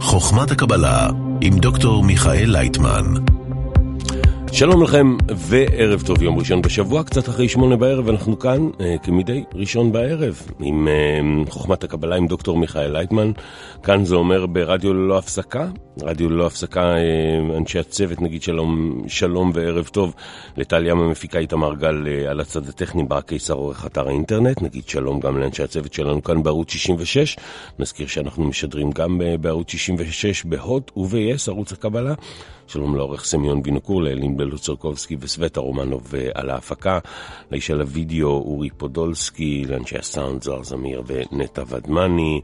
חוכמת הקבלה עם דוקטור מיכאל לייטמן שלום לכם וערב טוב יום ראשון בשבוע, קצת אחרי שמונה בערב, אנחנו כאן אה, כמדי ראשון בערב עם אה, חוכמת הקבלה עם דוקטור מיכאל לייטמן. כאן זה אומר ברדיו ללא הפסקה, רדיו ללא הפסקה, אה, אנשי הצוות נגיד שלום, שלום וערב טוב לטל ים המפיקה איתמר גל אה, על הצד הטכני, ברק קיסר עורך אתר האינטרנט, נגיד שלום גם לאנשי הצוות שלנו כאן בערוץ 66, נזכיר שאנחנו משדרים גם בערוץ 66 בהוט וב-yes, ערוץ הקבלה. שלום לעורך סמיון בינוקור, לאלין בלוצרקובסקי וסווטה רומנוב אה, על ההפקה, לאיש על הוידאו אורי פודולסקי, לאנשי הסאונד זוהר זמיר ונטע ודמני,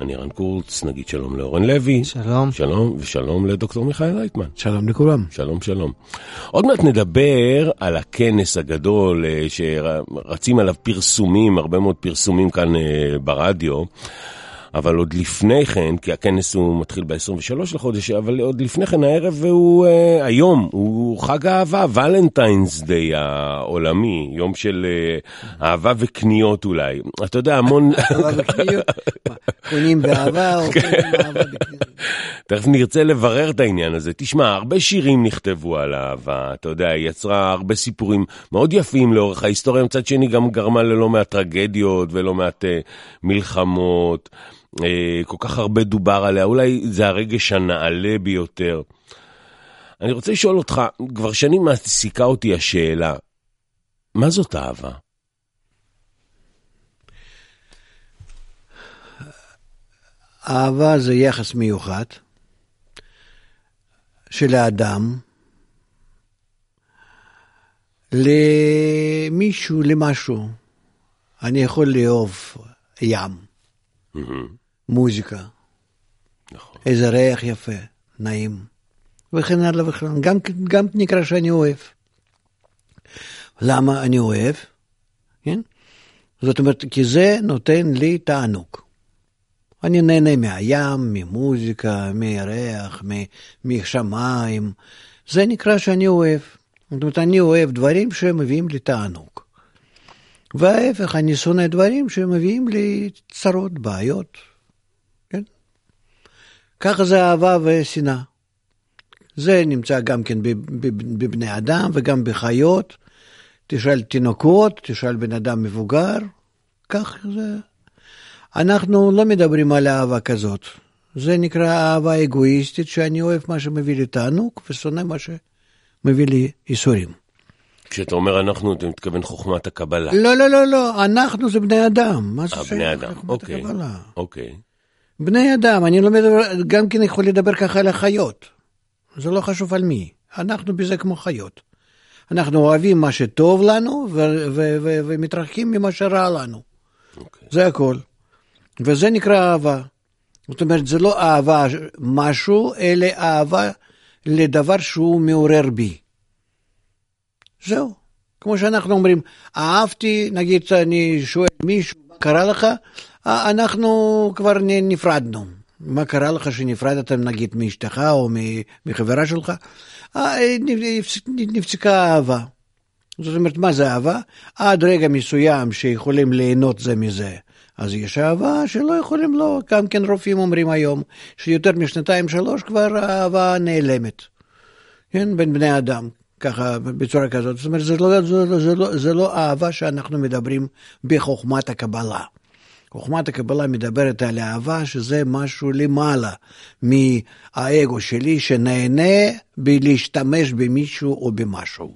אני רן קורץ, נגיד שלום לאורן לוי. שלום. שלום, ושלום לדוקטור מיכאל לייטמן. שלום לכולם. שלום, שלום. עוד מעט נדבר על הכנס הגדול אה, שרצים עליו פרסומים, הרבה מאוד פרסומים כאן אה, ברדיו. אבל עוד לפני כן, כי הכנס הוא מתחיל ב-23 לחודש, אבל עוד לפני כן הערב הוא, uh, היום, הוא חג האהבה, ולנטיינס דיי העולמי, יום של uh, אהבה וקניות אולי. אתה יודע, המון... אהבה וקניות? קונים באהבה או כן. קונים באהבה בקניות? תכף נרצה לברר את העניין הזה. תשמע, הרבה שירים נכתבו על אהבה, אתה יודע, היא יצרה הרבה סיפורים מאוד יפים לאורך ההיסטוריה, מצד שני גם גרמה ללא מעט טרגדיות ולא מעט uh, מלחמות. Uh, כל כך הרבה דובר עליה, אולי זה הרגש הנעלה ביותר. אני רוצה לשאול אותך, כבר שנים מעסיקה אותי השאלה, מה זאת אהבה? אהבה זה יחס מיוחד של האדם למישהו, למשהו. אני יכול לאהוב ים, מוזיקה, נכון. איזה ריח יפה, נעים, וכן הלאה וכן הלאה. גם, גם נקרא שאני אוהב. למה אני אוהב? כן? זאת אומרת, כי זה נותן לי תענוג. אני נהנה מהים, ממוזיקה, מהריח, מ- משמיים. זה נקרא שאני אוהב. זאת אומרת, אני אוהב דברים שמביאים לי תענוג. וההפך, אני שונא דברים שמביאים לי צרות, בעיות. כן? ככה זה אהבה ושנאה. זה נמצא גם כן בב- בב- בבני אדם וגם בחיות. תשאל תינוקות, תשאל בן אדם מבוגר, כך זה. אנחנו לא מדברים על אהבה כזאת. זה נקרא אהבה אגואיסטית, שאני אוהב מה שמביא לי תענוג ושונא מה שמביא לי ייסורים. כשאתה אומר אנחנו, אתה מתכוון חוכמת הקבלה. לא, לא, לא, לא, אנחנו זה בני אדם. מה זה אה, שייך אדם, לחוכמת אוקיי. הקבלה? אוקיי. בני אדם, אני לא מדבר, גם כן יכול לדבר ככה על החיות. זה לא חשוב על מי. אנחנו בזה כמו חיות. אנחנו אוהבים מה שטוב לנו ומתרחקים ממה שרע לנו. אוקיי. זה הכל. וזה נקרא אהבה. זאת אומרת, זה לא אהבה משהו, אלא אהבה לדבר שהוא מעורר בי. זהו. כמו שאנחנו אומרים, אהבתי, נגיד אני שואל מישהו, מה קרה לך? "אה, אנחנו כבר נפרדנו. מה קרה לך שנפרדתם נגיד מאשתך או מחברה שלך? "אה, נפ- נפסקה האהבה. זאת אומרת, מה זה אהבה? עד רגע מסוים שיכולים ליהנות זה מזה. אז יש אהבה שלא יכולים לא, גם כן רופאים אומרים היום, שיותר משנתיים שלוש כבר האהבה נעלמת. כן, בין בני אדם, ככה, בצורה כזאת. זאת אומרת, זה לא, זה, לא- זה, לא, זה לא אהבה שאנחנו מדברים בחוכמת הקבלה. חוכמת הקבלה מדברת על אהבה שזה משהו למעלה מהאגו שלי שנהנה בלהשתמש במישהו או במשהו.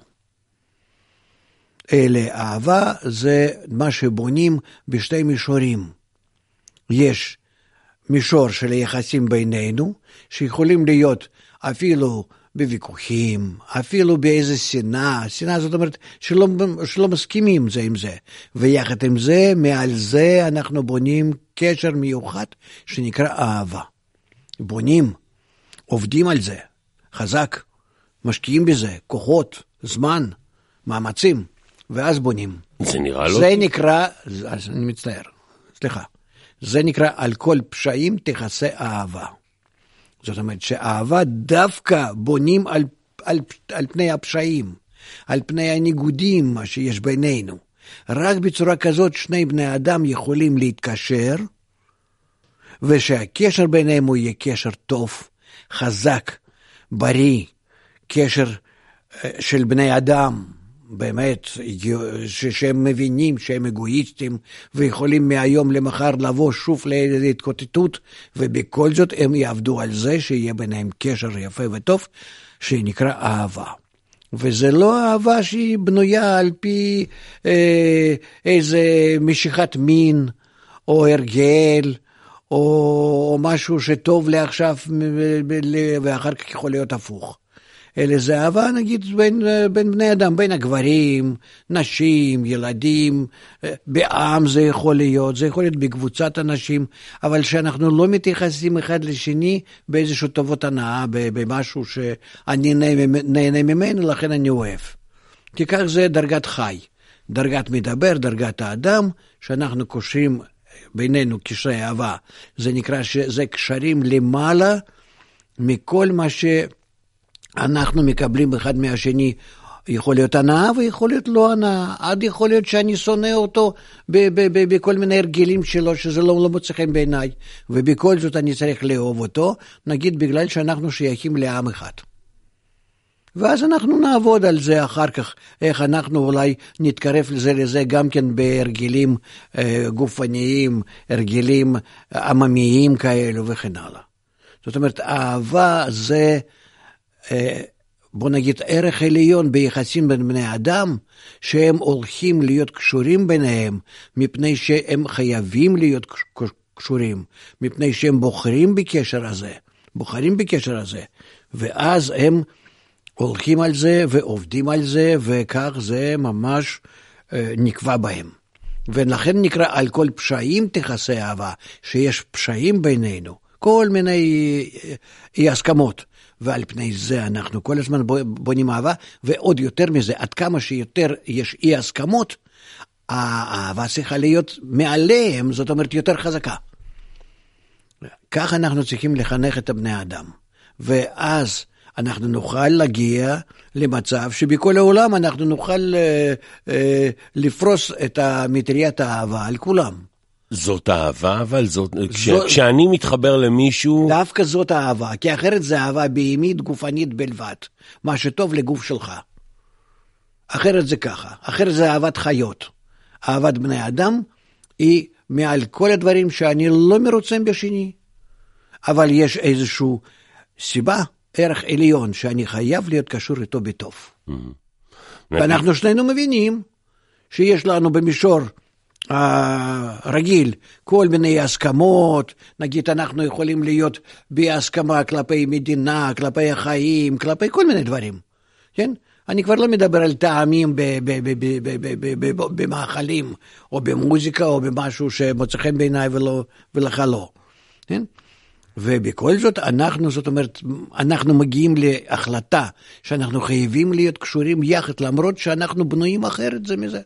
אלא אהבה זה מה שבונים בשתי מישורים. יש מישור של היחסים בינינו, שיכולים להיות אפילו בוויכוחים, אפילו באיזה שנאה, שנאה זאת אומרת שלא, שלא מסכימים זה עם זה, ויחד עם זה, מעל זה אנחנו בונים קשר מיוחד שנקרא אהבה. בונים, עובדים על זה, חזק, משקיעים בזה, כוחות, זמן, מאמצים, ואז בונים. זה נראה לו... זה נקרא, אז אני מצטער, סליחה, זה נקרא על כל פשעים תכסה אהבה. זאת אומרת שאהבה דווקא בונים על, על, על פני הפשעים, על פני הניגודים שיש בינינו. רק בצורה כזאת שני בני אדם יכולים להתקשר ושהקשר ביניהם הוא יהיה קשר טוב, חזק, בריא, קשר אה, של בני אדם, באמת, שהם מבינים שהם אגואיסטים ויכולים מהיום למחר לבוא שוב להתקוטטות, ובכל זאת הם יעבדו על זה שיהיה ביניהם קשר יפה וטוב, שנקרא אהבה. וזה לא אהבה שהיא בנויה על פי אה, איזה משיכת מין או הרגל. או, או משהו שטוב לעכשיו ואחר כך יכול להיות הפוך. אלא זה אהבה נגיד בין, בין בני אדם, בין הגברים, נשים, ילדים, בעם זה יכול להיות, זה יכול להיות בקבוצת אנשים, אבל שאנחנו לא מתייחסים אחד לשני באיזשהו טובות הנאה, במשהו שאני נהנה ממנו, לכן אני אוהב. כי כך זה דרגת חי, דרגת מדבר, דרגת האדם, שאנחנו קושרים בינינו קשרי אהבה. זה נקרא שזה קשרים למעלה מכל מה שאנחנו מקבלים אחד מהשני. יכול להיות הנאה ויכול להיות לא הנאה. עד יכול להיות שאני שונא אותו בכל מיני הרגלים שלו, שזה לא, לא מוצא חן בעיניי. ובכל זאת אני צריך לאהוב אותו, נגיד בגלל שאנחנו שייכים לעם אחד. ואז אנחנו נעבוד על זה אחר כך, איך אנחנו אולי נתקרב לזה לזה גם כן בהרגלים אה, גופניים, הרגלים עממיים כאלו וכן הלאה. זאת אומרת, אהבה זה, בוא נגיד, ערך עליון ביחסים בין בני אדם, שהם הולכים להיות קשורים ביניהם, מפני שהם חייבים להיות קשורים, מפני שהם בוחרים בקשר הזה, בוחרים בקשר הזה, ואז הם הולכים על זה ועובדים על זה, וכך זה ממש אה, נקבע בהם. ולכן נקרא על כל פשעים תכסה אהבה, שיש פשעים בינינו, כל מיני אה, אי הסכמות. ועל פני זה אנחנו כל הזמן בונים אהבה, ועוד יותר מזה, עד כמה שיותר יש אי הסכמות, האהבה צריכה להיות מעליהם, זאת אומרת יותר חזקה. כך אנחנו צריכים לחנך את הבני אדם. ואז אנחנו נוכל להגיע למצב שבכל העולם אנחנו נוכל אה, אה, לפרוס את מטריית האהבה על כולם. זאת אהבה, אבל זאת... כש, זאת... כשאני מתחבר למישהו... דווקא זאת אהבה, כי אחרת זה אהבה בהימית גופנית בלבד. מה שטוב לגוף שלך. אחרת זה ככה, אחרת זה אהבת חיות. אהבת בני אדם היא מעל כל הדברים שאני לא מרוצה בשני. אבל יש איזושהי סיבה ערך עליון שאני חייב להיות קשור איתו בטוב. Mm-hmm. ואנחנו שנינו מבינים שיש לנו במישור הרגיל כל מיני הסכמות, נגיד אנחנו יכולים להיות בהסכמה כלפי מדינה, כלפי החיים, כלפי כל מיני דברים, כן? אני כבר לא מדבר על טעמים במאכלים, או במוזיקה, או במשהו שמוצא חן בעיניי ולך לא, כן? ובכל זאת אנחנו, זאת אומרת, אנחנו מגיעים להחלטה שאנחנו חייבים להיות קשורים יחד, למרות שאנחנו בנויים אחרת זה מזה.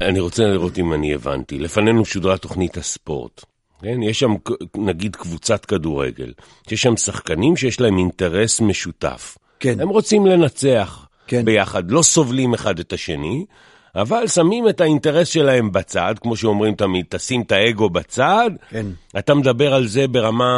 אני רוצה לראות אם אני הבנתי. לפנינו שודרה תוכנית הספורט. כן? יש שם נגיד קבוצת כדורגל, יש שם שחקנים שיש להם אינטרס משותף. כן. הם רוצים לנצח כן. ביחד, לא סובלים אחד את השני, אבל שמים את האינטרס שלהם בצד, כמו שאומרים תמיד, תשים את האגו בצד. כן. אתה מדבר על זה ברמה...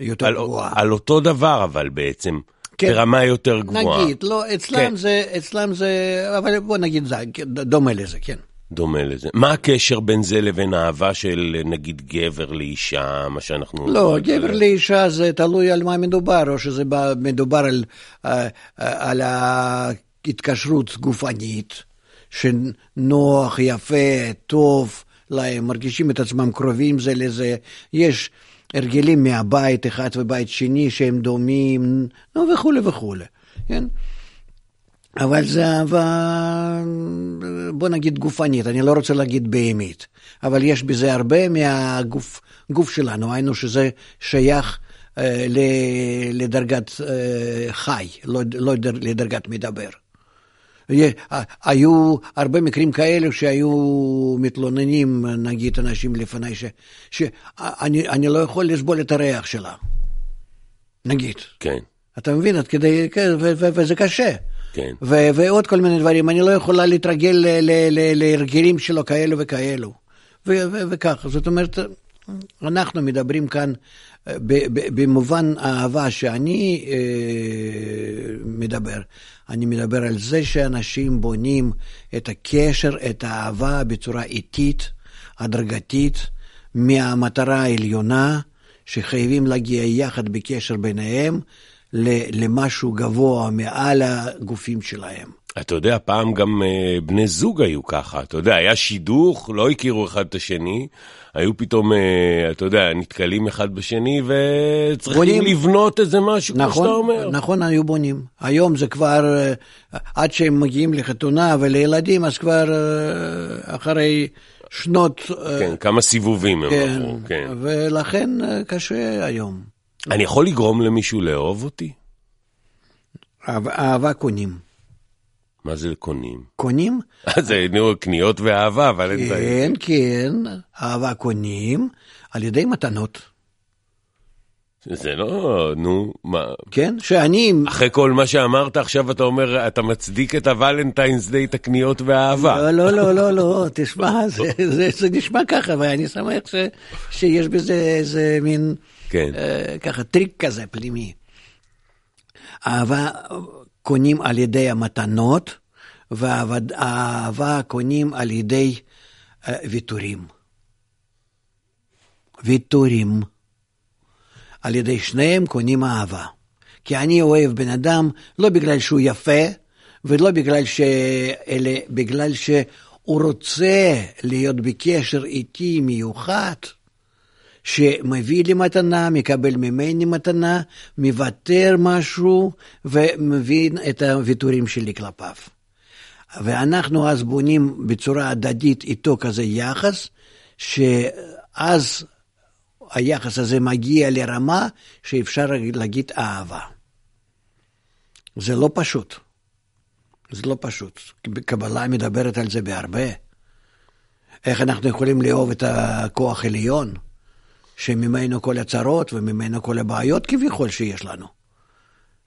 יותר על, גבוהה. על אותו דבר, אבל בעצם. כן. ברמה יותר גבוהה. נגיד, לא, אצלם כן. זה, אצלם זה, אבל בוא נגיד, זה דומה לזה, כן. דומה לזה. מה הקשר בין זה לבין אהבה של נגיד גבר לאישה, מה שאנחנו... לא, גבר על... לאישה זה תלוי על מה מדובר, או שזה מדובר על, אה, על ההתקשרות גופנית. שנוח, יפה, טוב להם, מרגישים את עצמם קרובים זה לזה. יש הרגלים מהבית אחד ובית שני שהם דומים, נו וכולי וכולי, כן? אבל זה אהבה, בוא נגיד גופנית, אני לא רוצה להגיד בהמית, אבל יש בזה הרבה מהגוף שלנו, היינו שזה שייך אה, לדרגת אה, חי, לא, לא לדרגת מדבר. היו הרבה מקרים כאלו שהיו מתלוננים, נגיד, אנשים לפניי, שאני לא יכול לסבול את הריח שלה, נגיד. כן. אתה מבין, עד כדי, וזה קשה. כן. ועוד כל מיני דברים, אני לא יכולה להתרגל להרגלים שלו כאלו וכאלו, וככה, זאת אומרת, אנחנו מדברים כאן במובן האהבה שאני אה, מדבר. אני מדבר על זה שאנשים בונים את הקשר, את האהבה בצורה איטית, הדרגתית, מהמטרה העליונה, שחייבים להגיע יחד בקשר ביניהם למשהו גבוה מעל הגופים שלהם. אתה יודע, פעם גם אה, בני זוג היו ככה, אתה יודע, היה שידוך, לא הכירו אחד את השני, היו פתאום, אה, אתה יודע, נתקלים אחד בשני וצריכים בונים. לבנות איזה משהו, נכון, כמו שאתה אומר. נכון, היו בונים. היום זה כבר, אה, עד שהם מגיעים לחתונה ולילדים, אז כבר אחרי שנות... כן, כמה סיבובים הם כן, עברו, כן. ולכן קשה היום. אני יכול לגרום למישהו לאהוב אותי? אהבה קונים. מה זה קונים? קונים? זה נו, קניות ואהבה, אבל אין כן, כן, אהבה קונים על ידי מתנות. זה לא, נו, מה... כן, שאני... אחרי כל מה שאמרת, עכשיו אתה אומר, אתה מצדיק את הוולנטיינס דיי, את הקניות והאהבה. לא, לא, לא, לא, לא, תשמע, זה, זה, זה נשמע ככה, ואני שמח ש, שיש בזה איזה מין... כן. אה, ככה, טריק כזה פנימי. אהבה קונים על ידי המתנות, והאהבה קונים על ידי uh, ויתורים. ויתורים. על ידי שניהם קונים אהבה. כי אני אוהב בן אדם לא בגלל שהוא יפה, ולא בגלל ש... אלא בגלל שהוא רוצה להיות בקשר איתי מיוחד. שמביא לי מתנה, מקבל ממני מתנה, מוותר משהו ומבין את הוויתורים שלי כלפיו. ואנחנו אז בונים בצורה הדדית איתו כזה יחס, שאז היחס הזה מגיע לרמה שאפשר להגיד אהבה. זה לא פשוט. זה לא פשוט. קבלה מדברת על זה בהרבה. איך אנחנו יכולים לאהוב את הכוח עליון? שממנו כל הצרות וממנו כל הבעיות כביכול שיש לנו.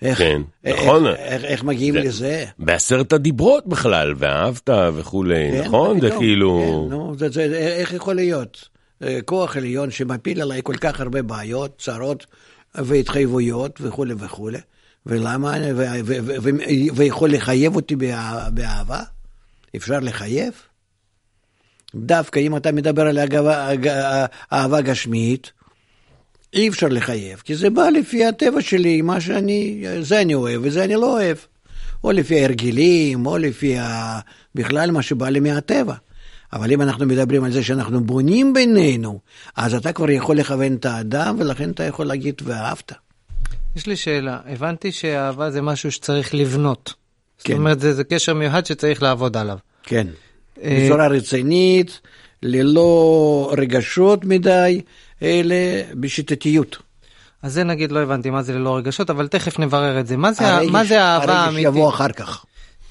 איך, כן, איך, נכון. איך, איך, איך מגיעים זה, לזה? בעשרת הדיברות בכלל, ואהבת וכולי, כן, נכון? זה כאילו... כן, נו, זה, זה, איך יכול להיות? אה, כוח עליון שמפיל עליי כל כך הרבה בעיות, צרות והתחייבויות וכולי וכולי, ולמה, ו, ו, ו, ו, ויכול לחייב אותי באהבה? אפשר לחייב? דווקא אם אתה מדבר על אהבה גשמית, אי אפשר לחייב, כי זה בא לפי הטבע שלי, מה שאני, זה אני אוהב וזה אני לא אוהב. או לפי ההרגלים, או לפי ה... בכלל מה שבא לי מהטבע. אבל אם אנחנו מדברים על זה שאנחנו בונים בינינו, אז אתה כבר יכול לכוון את האדם, ולכן אתה יכול להגיד ואהבת. יש לי שאלה, הבנתי שאהבה זה משהו שצריך לבנות. כן. זאת אומרת, זה, זה קשר מיוחד שצריך לעבוד עליו. כן. אה, בצורה רצינית, ללא רגשות מדי, אלא בשיטתיות. אז זה נגיד לא הבנתי מה זה ללא רגשות, אבל תכף נברר את זה. מה זה, הרגש, מה זה אהבה האמיתית? הרגש יבוא אחר כך.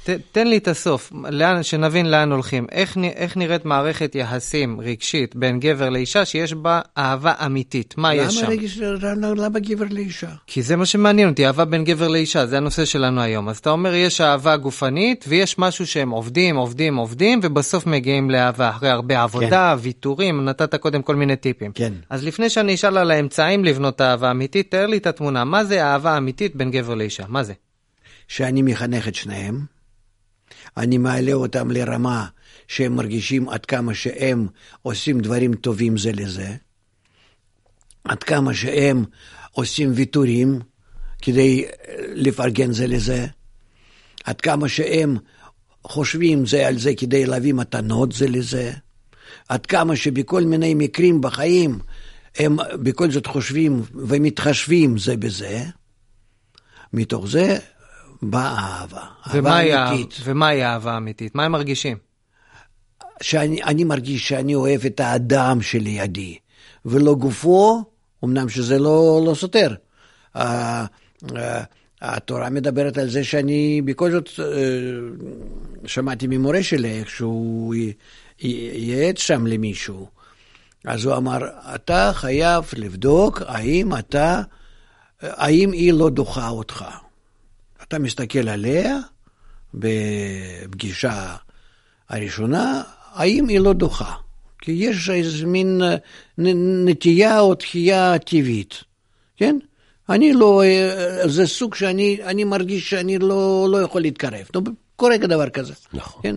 ת, תן לי את הסוף, לאן, שנבין לאן הולכים. איך, איך נראית מערכת יחסים רגשית בין גבר לאישה שיש בה אהבה אמיתית? מה יש שם? רגש, למה, למה גבר לאישה? כי זה מה שמעניין אותי, אהבה בין גבר לאישה, זה הנושא שלנו היום. אז אתה אומר, יש אהבה גופנית, ויש משהו שהם עובדים, עובדים, עובדים, ובסוף מגיעים לאהבה, אחרי הרבה עבודה, כן. ויתורים, נתת קודם כל מיני טיפים. כן. אז לפני שאני אשאל על האמצעים לבנות אהבה אמיתית, תאר לי את התמונה, מה זה אהבה אמיתית בין גבר לאישה? מה זה? שאני מחנך את שניהם. אני מעלה אותם לרמה שהם מרגישים עד כמה שהם עושים דברים טובים זה לזה, עד כמה שהם עושים ויתורים כדי לפרגן זה לזה, עד כמה שהם חושבים זה על זה כדי להביא מתנות זה לזה, עד כמה שבכל מיני מקרים בחיים הם בכל זאת חושבים ומתחשבים זה בזה, מתוך זה באה אהבה. אהבה ומהי אהבה אמיתית? מה הם מרגישים? שאני מרגיש שאני אוהב את האדם שלידי, ולא גופו, אמנם שזה לא, לא סותר. התורה מדברת על זה שאני בכל זאת אה, שמעתי ממורה שלי איך שהוא ייעץ שם למישהו. אז הוא אמר, אתה חייב לבדוק האם אתה, האם היא לא דוחה אותך. אתה מסתכל עליה בפגישה הראשונה, האם היא לא דוחה. כי יש איזה מין אה, נטייה או דחייה טבעית, כן? אני לא, אה, זה סוג שאני אני מרגיש שאני לא, לא יכול להתקרב. נו, קורה כדבר כזה. נכון. כן?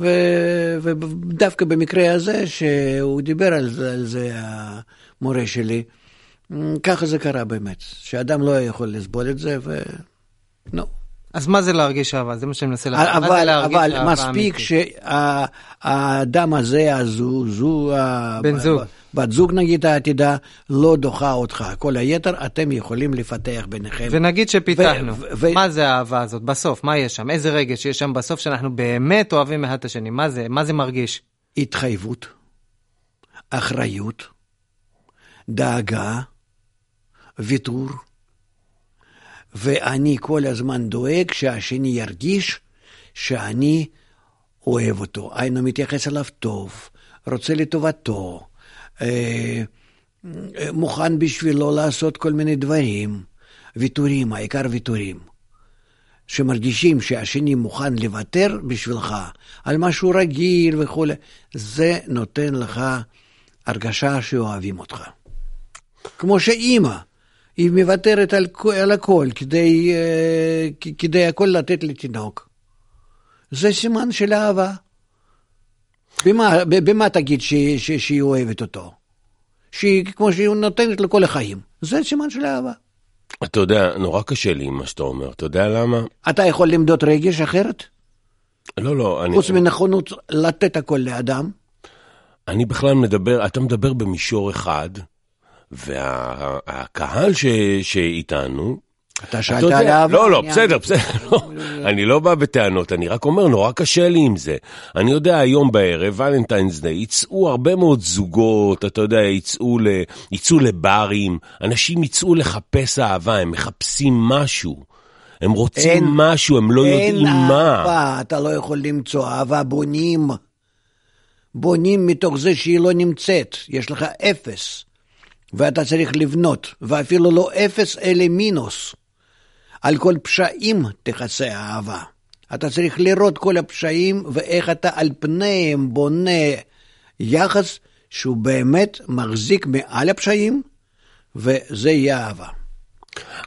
ו- ודווקא במקרה הזה, שהוא דיבר על זה, על זה המורה שלי, ככה זה קרה באמת, שאדם לא יכול לסבול את זה, ו... נו. אז מה זה להרגיש אהבה? זה מה שאני מנסה להגיד. אבל, אבל מספיק? שהאדם הזה, הזו, זו, בן זוג. בת זוג נגיד העתידה, לא דוחה אותך. כל היתר אתם יכולים לפתח ביניכם. ונגיד שפיתחנו, ו- מה זה האהבה הזאת? בסוף, מה יש שם? איזה רגש יש שם בסוף שאנחנו באמת אוהבים אחד את השני? מה זה? מה זה מרגיש? התחייבות, אחריות, דאגה, ויתור, ואני כל הזמן דואג שהשני ירגיש שאני אוהב אותו, היינו מתייחס אליו טוב, רוצה לטובתו, אה, אה, מוכן בשבילו לעשות כל מיני דברים, ויתורים, העיקר ויתורים. שמרגישים שהשני מוכן לוותר בשבילך על משהו רגיל וכולי, זה נותן לך הרגשה שאוהבים אותך. כמו שאימא, היא מוותרת על, על הכל כדי, אה, כדי הכל לתת לתינוק. זה סימן של אהבה. במה, במה תגיד ש, ש, שהיא אוהבת אותו? שהיא, כמו שהיא נותנת לו כל החיים. זה סימן של אהבה. אתה יודע, נורא קשה לי עם מה שאתה אומר, אתה יודע למה? אתה יכול למדוד רגש אחרת? לא, לא, אני, חוץ מנכונות לתת הכל לאדם? אני בכלל מדבר, אתה מדבר במישור אחד, והקהל ש, שאיתנו, אתה אתה שאלת יודע, על אהבה? לא, לא, בסדר, בסדר, לא, אני לא בא בטענות, אני רק אומר, נורא קשה לי עם זה. אני יודע, היום בערב, ולנטיינס דיי, יצאו הרבה מאוד זוגות, אתה יודע, יצאו, ל, יצאו לברים, אנשים יצאו לחפש אהבה, הם מחפשים משהו. הם רוצים אין- משהו, הם לא אין יודעים מה. אהבה, אתה לא יכול למצוא אהבה, בונים. בונים מתוך זה שהיא לא נמצאת, יש לך אפס, ואתה צריך לבנות, ואפילו לא אפס אלא מינוס. על כל פשעים תכסה האהבה. אתה צריך לראות כל הפשעים ואיך אתה על פניהם בונה יחס שהוא באמת מחזיק מעל הפשעים, וזה יהיה אהבה.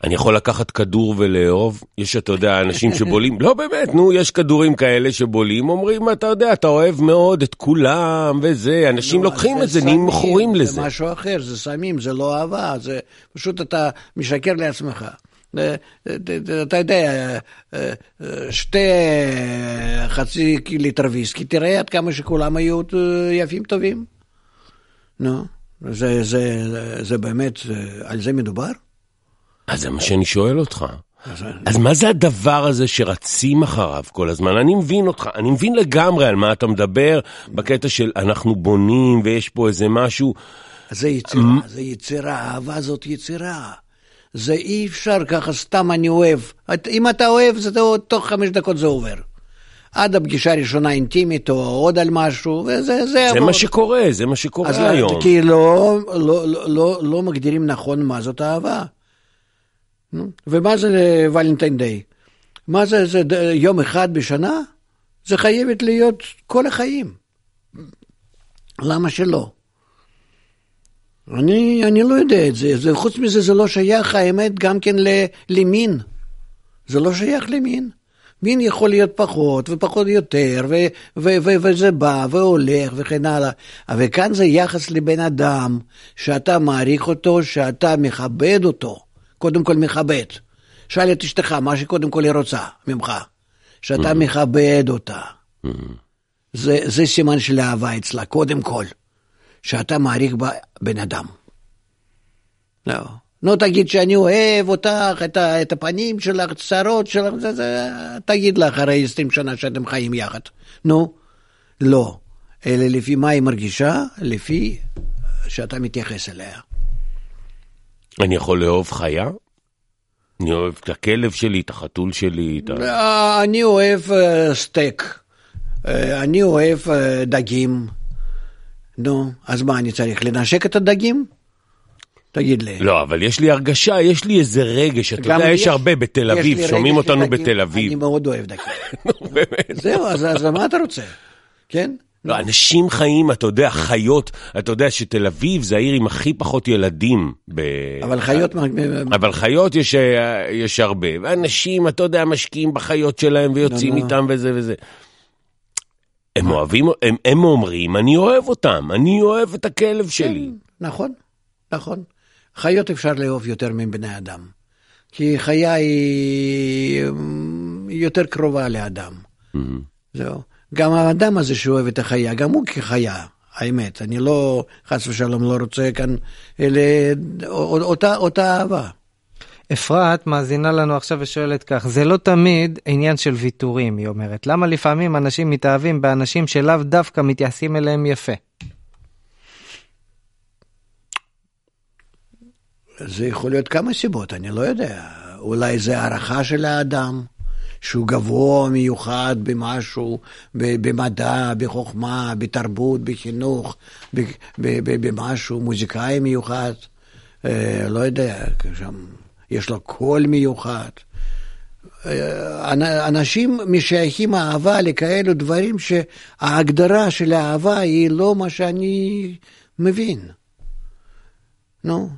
אני יכול לקחת כדור ולאהוב? יש, אתה יודע, אנשים שבולים, לא באמת, נו, יש כדורים כאלה שבולים, אומרים, אתה יודע, אתה אוהב מאוד את כולם וזה, אנשים לוקחים את זה, נהיים מכורים לזה. זה משהו אחר, זה סמים, זה לא אהבה, זה פשוט אתה משקר לעצמך. אה, אה, אתה יודע, אה, שתי חצי ליטר ויסקי, תראה עד כמה שכולם היו יפים טובים. נו, זה, באמת, על זה מדובר? אז זה מה שאני שואל אותך. אז מה זה הדבר הזה שרצים אחריו כל הזמן? אני מבין אותך, אני מבין לגמרי על מה אתה מדבר, בקטע של אנחנו בונים ויש פה איזה משהו. זה יצירה, זה יצירה, אהבה זאת יצירה. זה אי אפשר ככה, סתם אני אוהב. את- אם אתה אוהב, זה תוך חמש דקות זה עובר. עד הפגישה הראשונה אינטימית, או עוד על משהו, וזה זה זה. מה שקורה, זה מה שקורה אז היום. כי לא, לא, לא, לא, לא מגדירים נכון מה זאת אהבה. ומה זה ולנטיין דיי? מה זה, זה ד- יום אחד בשנה? זה חייבת להיות כל החיים. למה שלא? אני, אני לא יודע את זה. זה. חוץ מזה, זה לא שייך, האמת, גם כן ל, למין. זה לא שייך למין. מין יכול להיות פחות ופחות יותר, ו- ו- ו- וזה בא והולך וכן הלאה. אבל כאן זה יחס לבן אדם, שאתה מעריך אותו, שאתה מכבד אותו. קודם כל מכבד. שאל את אשתך מה שקודם כל היא רוצה ממך. שאתה מכבד אותה. זה, זה סימן של אהבה אצלה, קודם כל. שאתה מעריך בבן אדם. לא. נו, תגיד שאני אוהב אותך, את, ה, את הפנים שלך, את השערות שלך, זה, זה, תגיד לה אחרי 20 שנה שאתם חיים יחד. נו, לא. אלא לפי מה היא מרגישה, לפי שאתה מתייחס אליה. אני יכול לאהוב חיה? אני אוהב את הכלב שלי, את החתול שלי, את ה... אה, אני אוהב אה, סטייק, אה, אני אוהב אה, דגים. נו, אז מה, אני צריך לנשק את הדגים? תגיד לי. לא, אבל יש לי הרגשה, יש לי איזה רגש, אתה יודע, יש הרבה בתל אביב, שומעים אותנו בתל אביב. אני מאוד אוהב דגים. זהו, אז, אז מה אתה רוצה? כן? לא, אנשים חיים, אתה יודע, חיות, אתה יודע שתל אביב זה העיר עם הכי פחות ילדים. ב... אבל חיות... אבל חיות יש, אה, יש הרבה, ואנשים, אתה יודע, משקיעים בחיות שלהם ויוצאים לא, לא. איתם וזה וזה. הם אוהבים, הם, הם אומרים, אני אוהב אותם, אני אוהב את הכלב שלי. נכון, נכון. חיות אפשר לאהוב יותר מבני אדם. כי חיה היא היא יותר קרובה לאדם. זהו. גם האדם הזה שאוהב את החיה, גם הוא כחיה, האמת. אני לא, חס ושלום, לא רוצה כאן, אלה, אותה, אותה אהבה. אפרת מאזינה לנו עכשיו ושואלת כך, זה לא תמיד עניין של ויתורים, היא אומרת. למה לפעמים אנשים מתאהבים באנשים שלאו דווקא מתייחסים אליהם יפה? זה יכול להיות כמה סיבות, אני לא יודע. אולי זה הערכה של האדם, שהוא גבוה מיוחד במשהו, במדע, בחוכמה, בתרבות, בחינוך, במשהו, מוזיקאי מיוחד. אה, לא יודע, שם יש לו קול מיוחד. אה, אנשים משייכים אהבה לכאלו דברים שההגדרה של האהבה היא לא מה שאני מבין. נו,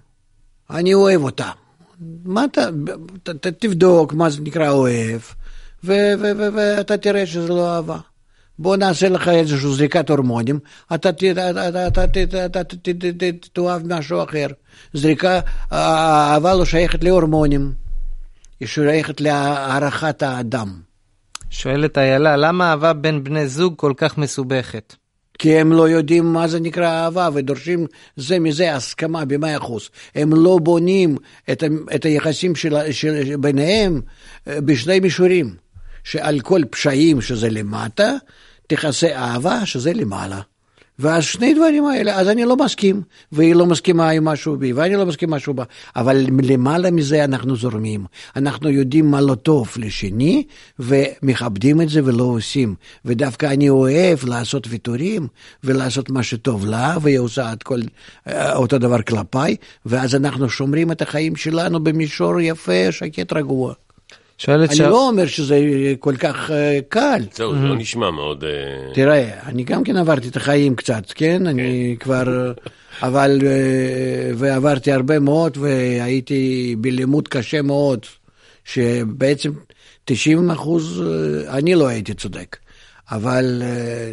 אני אוהב אותה. מה אתה, ת, תבדוק מה זה נקרא אוהב, ואתה תראה שזה לא אהבה. בוא נעשה לך איזושהי זריקת הורמונים, אתה תאהב משהו אחר. זריקה, האהבה לא שייכת להורמונים, היא שייכת להערכת האדם. שואלת איילה, למה אהבה בין בני זוג כל כך מסובכת? כי הם לא יודעים מה זה נקרא אהבה ודורשים זה מזה הסכמה במאה אחוז. הם לא בונים את, את היחסים של, של, ביניהם בשני מישורים, שעל כל פשעים שזה למטה, תכסה אהבה שזה למעלה. ואז שני דברים האלה, אז אני לא מסכים, והיא לא מסכימה עם משהו בי, ואני לא מסכים עם משהו בה, אבל למעלה מזה אנחנו זורמים. אנחנו יודעים מה לא טוב לשני, ומכבדים את זה ולא עושים. ודווקא אני אוהב לעשות ויתורים, ולעשות מה שטוב לה, והיא עושה את כל, אה, אותו דבר כלפיי, ואז אנחנו שומרים את החיים שלנו במישור יפה, שקט, רגוע. שואלת אני לא אומר שזה כל כך אה, קל. זהו, זה לא נשמע מאוד... אה, תראה, אני גם כן עברתי את החיים קצת, כן? אני כבר... אבל... אה, ועברתי הרבה מאוד, והייתי בלימוד קשה מאוד, שבעצם 90 אחוז, אני לא הייתי צודק. אבל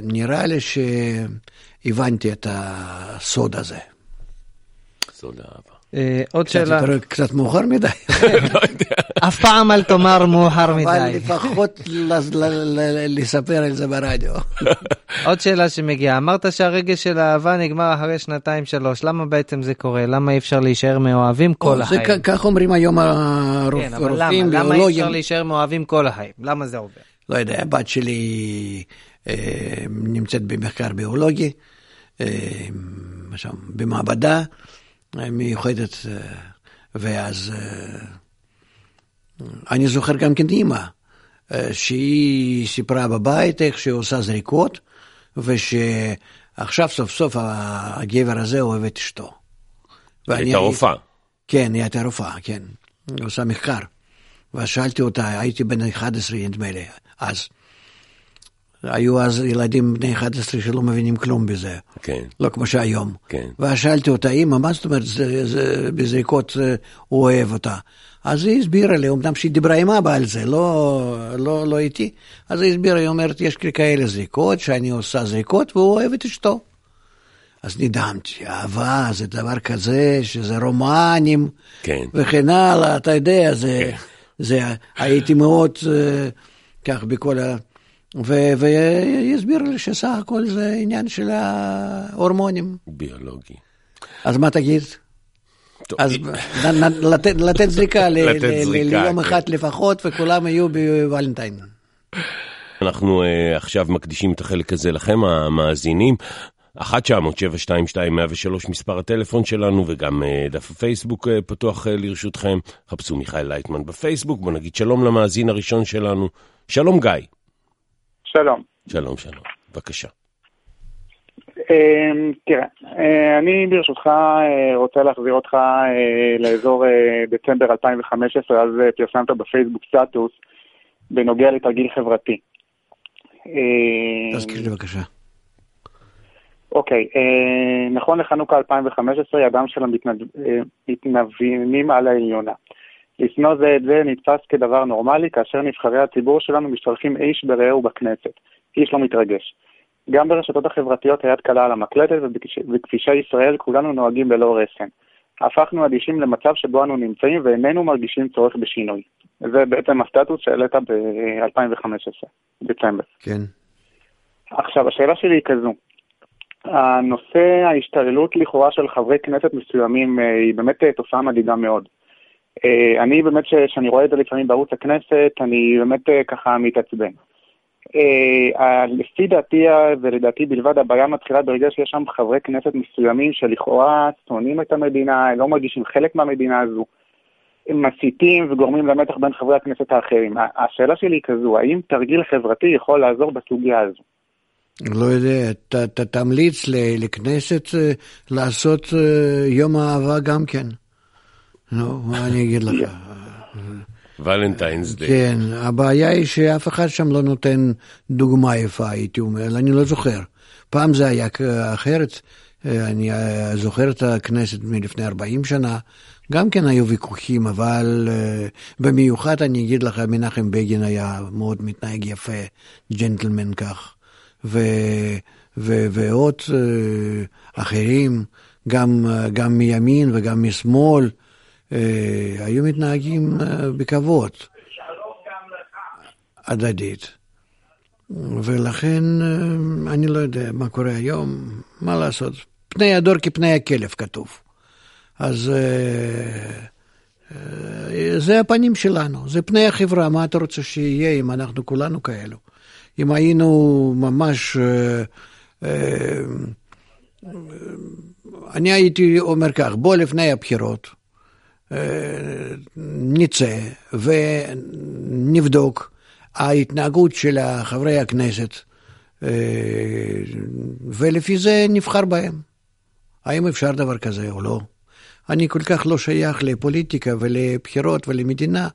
נראה לי שהבנתי את הסוד הזה. סוד האהבה. אה, עוד שאלה. קצת מאוחר מדי. לא יודע. אף פעם אל תאמר מאוחר מדי. אבל לפחות לספר על זה ברדיו. עוד שאלה שמגיעה, אמרת שהרגש של האהבה נגמר אחרי שנתיים שלוש, למה בעצם זה קורה? למה אי אפשר להישאר מאוהבים כל החיים? כך אומרים היום הרופאים, ביולוגיים. למה אי אפשר להישאר מאוהבים כל החיים? למה זה עובר? לא יודע, הבת שלי אה, נמצאת במחקר ביולוגי, אה, במעבדה. מיוחדת, ואז אני זוכר גם כן אימא, שהיא סיפרה בבית איך שהיא עושה זריקות, ושעכשיו סוף סוף הגבר הזה אוהב את אשתו. היא הייתה רופאה. כן, היא הייתה רופאה, כן. היא עושה מחקר. ואז שאלתי אותה, הייתי בן 11 נדמה לי, אז. היו אז ילדים בני 11 שלא מבינים כלום בזה. כן. לא כמו שהיום. כן. ואז שאלתי אותה, אמא, מה זאת אומרת, זה, זה, בזריקות הוא אוהב אותה? אז היא הסבירה לי, אמנם שהיא דיברה עם אבא על זה, לא, לא, לא איתי, אז היא הסבירה, היא אומרת, יש כאלה זריקות, שאני עושה זריקות, והוא אוהב את אשתו. אז נדהמתי, אהבה זה דבר כזה, שזה רומנים, כן. וכן הלאה, אתה יודע, זה, כן. זה הייתי מאוד כך בכל ה... והסביר לי שסך הכל זה עניין של ההורמונים. ביולוגי. אז מה תגיד? טוב, אז לתת, לתת זריקה, ליום אחד לפחות, וכולם יהיו בוולנטיין. אנחנו uh, עכשיו מקדישים את החלק הזה לכם, המאזינים. 1-900-722-103 מספר הטלפון שלנו, וגם uh, דף הפייסבוק uh, פתוח לרשותכם. חפשו מיכאל לייטמן בפייסבוק, בוא נגיד שלום למאזין הראשון שלנו. שלום גיא. שלום. שלום, שלום. בבקשה. אמ, תראה, אה, אני ברשותך אה, רוצה להחזיר אותך אה, לאזור דצמבר 2015, אז פרסמת בפייסבוק סטטוס בנוגע לתרגיל חברתי. תזכיר לי בבקשה. אוקיי, נכון לחנוכה 2015, ידם של המתנוונים על העליונה. לשנוא זה את זה נתפס כדבר נורמלי, כאשר נבחרי הציבור שלנו משתלחים איש ברעהו בכנסת. איש לא מתרגש. גם ברשתות החברתיות היד קלה על המקלטת, ובכבישי ישראל כולנו נוהגים בלא רסן. הפכנו אדישים למצב שבו אנו נמצאים ואיננו מרגישים צורך בשינוי. זה בעצם הסטטוס שהעלית ב-2015, דצמבר. כן. עכשיו, השאלה שלי היא כזו. הנושא ההשתוללות לכאורה של חברי כנסת מסוימים אה, היא באמת אה, תופעה מדאיגה מאוד. אה, אני באמת, כשאני רואה את זה לפעמים בערוץ הכנסת, אני באמת ככה מתעצבן. לפי דעתי ולדעתי בלבד, הבעיה מתחילה ברגע שיש שם חברי כנסת מסוימים שלכאורה שונאים את המדינה, לא מרגישים חלק מהמדינה הזו. הם מסיתים וגורמים למתח בין חברי הכנסת האחרים. השאלה שלי היא כזו, האם תרגיל חברתי יכול לעזור בסוגיה הזו? לא יודע, ת, ת, תמליץ לכנסת אה, לעשות אה, יום אהבה גם כן. נו, מה אני אגיד לך? ולנטיינס דיי. כן, הבעיה היא שאף אחד שם לא נותן דוגמה יפה, הייתי אומר, אני לא זוכר. פעם זה היה אחרת, אה, אני זוכר את הכנסת מלפני 40 שנה, גם כן היו ויכוחים, אבל במיוחד אני אגיד לך, מנחם בגין היה מאוד מתנהג יפה, ג'נטלמן כך. ו, ו, ועוד אה, אחרים, גם, גם מימין וגם משמאל, אה, היו מתנהגים אה, בכבוד הדדית. ולכן אני לא יודע מה קורה היום, מה לעשות. פני הדור כפני הכלב כתוב. אז זה הפנים שלנו, זה פני החברה, מה אתה רוצה שיהיה אם אנחנו כולנו כאלו? אם היינו ממש... אה, אה, אני הייתי אומר כך, בוא לפני הבחירות אה, נצא ונבדוק ההתנהגות של חברי הכנסת ולפי זה נבחר בהם. האם אפשר דבר כזה או לא? אני כל כך לא שייך לפוליטיקה ולבחירות ולמדינה,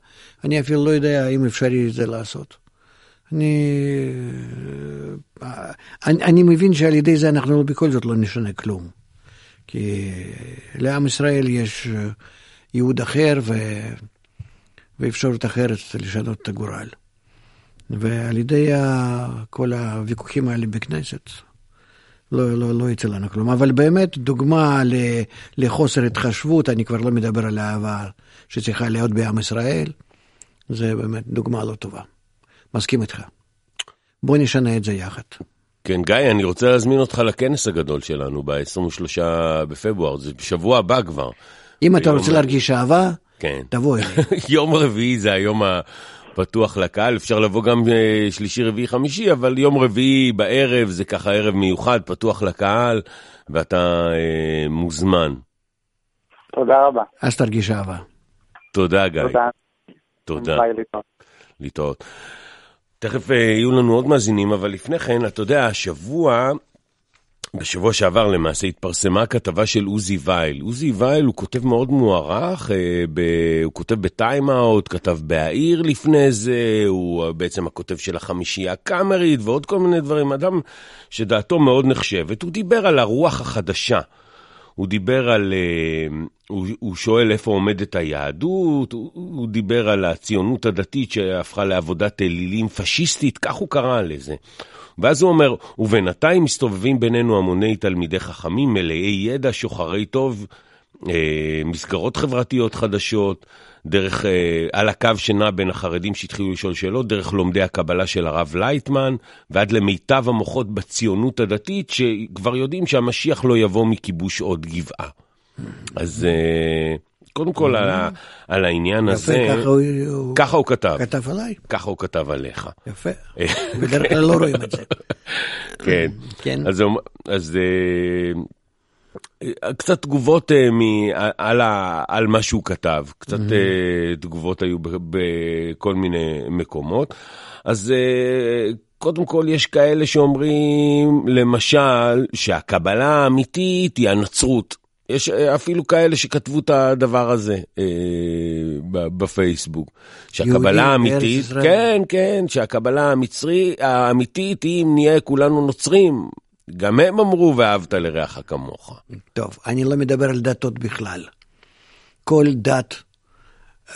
אני אפילו לא יודע האם אפשרי את זה לעשות. אני, אני, אני מבין שעל ידי זה אנחנו בכל זאת לא נשנה כלום. כי לעם ישראל יש ייעוד אחר ו... ואפשרות אחרת לשנות את הגורל. ועל ידי כל הוויכוחים האלה בכנסת, לא, לא, לא יצא לנו כלום. אבל באמת, דוגמה לחוסר התחשבות, אני כבר לא מדבר על העבר שצריכה להיות בעם ישראל, זה באמת דוגמה לא טובה. מסכים איתך. בוא נשנה את זה יחד. כן, גיא, אני רוצה להזמין אותך לכנס הגדול שלנו ב-23 בפברואר, זה בשבוע הבא כבר. אם אתה רוצה להרגיש אהבה, כן. תבוא אליי. יום רביעי זה היום הפתוח לקהל, אפשר לבוא גם אה, שלישי, רביעי, חמישי, אבל יום רביעי בערב זה ככה ערב מיוחד, פתוח לקהל, ואתה אה, מוזמן. תודה רבה. אז תרגיש אהבה. תודה, גיא. תודה. תודה. ביי, להתראות. להתראות. תכף אה, יהיו לנו עוד מאזינים, אבל לפני כן, אתה יודע, השבוע, בשבוע שעבר למעשה התפרסמה כתבה של עוזי וייל. עוזי וייל הוא כותב מאוד מוערך, אה, ב... הוא כותב בטיים-אאוט, כתב בהעיר לפני זה, הוא בעצם הכותב של החמישייה הקאמרית ועוד כל מיני דברים. אדם שדעתו מאוד נחשבת, הוא דיבר על הרוח החדשה. הוא דיבר על, אה, הוא, הוא שואל איפה עומדת היהדות, הוא, הוא דיבר על הציונות הדתית שהפכה לעבודת אלילים פשיסטית, כך הוא קרא לזה. ואז הוא אומר, ובינתיים מסתובבים בינינו המוני תלמידי חכמים מלאי ידע, שוחרי טוב, אה, מסגרות חברתיות חדשות, דרך, אה, על הקו שנע בין החרדים שהתחילו לשאול שאלות, דרך לומדי הקבלה של הרב לייטמן, ועד למיטב המוחות בציונות הדתית, שכבר יודעים שהמשיח לא יבוא מכיבוש עוד גבעה. אז אה, קודם כל על, על העניין הזה, ככה הוא, ככה הוא כתב. כתב עליי. ככה הוא כתב עליך. יפה, בדרך כלל לא רואים את זה. כן, כן. אז, אז קצת תגובות uh, מ, על, ה, על מה שהוא כתב, קצת mm-hmm. uh, תגובות היו בכל מיני מקומות. אז uh, קודם כל יש כאלה שאומרים, למשל, שהקבלה האמיתית היא הנצרות. יש אפילו כאלה שכתבו את הדבר הזה אה, בפייסבוק. שהקבלה האמיתית, כן, כן, שהקבלה המצרי, האמיתית היא אם נהיה כולנו נוצרים, גם הם אמרו ואהבת לרעך כמוך. טוב, אני לא מדבר על דתות בכלל. כל דת,